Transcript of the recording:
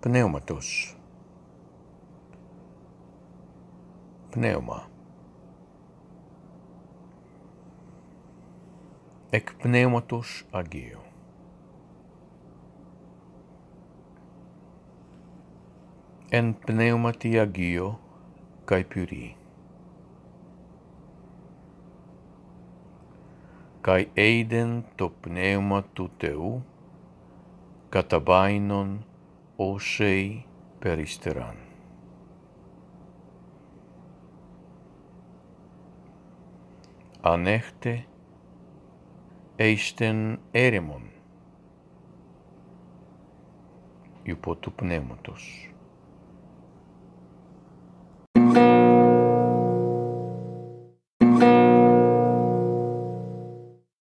pneumatos pneuma. Ec pneumatos agio. En pneumati agio cae puri. Cae eiden to pneuma tuteu catabainon όσοι περιστεράν. Ανέχτε έιστεν έρεμον υπό του πνεύματος.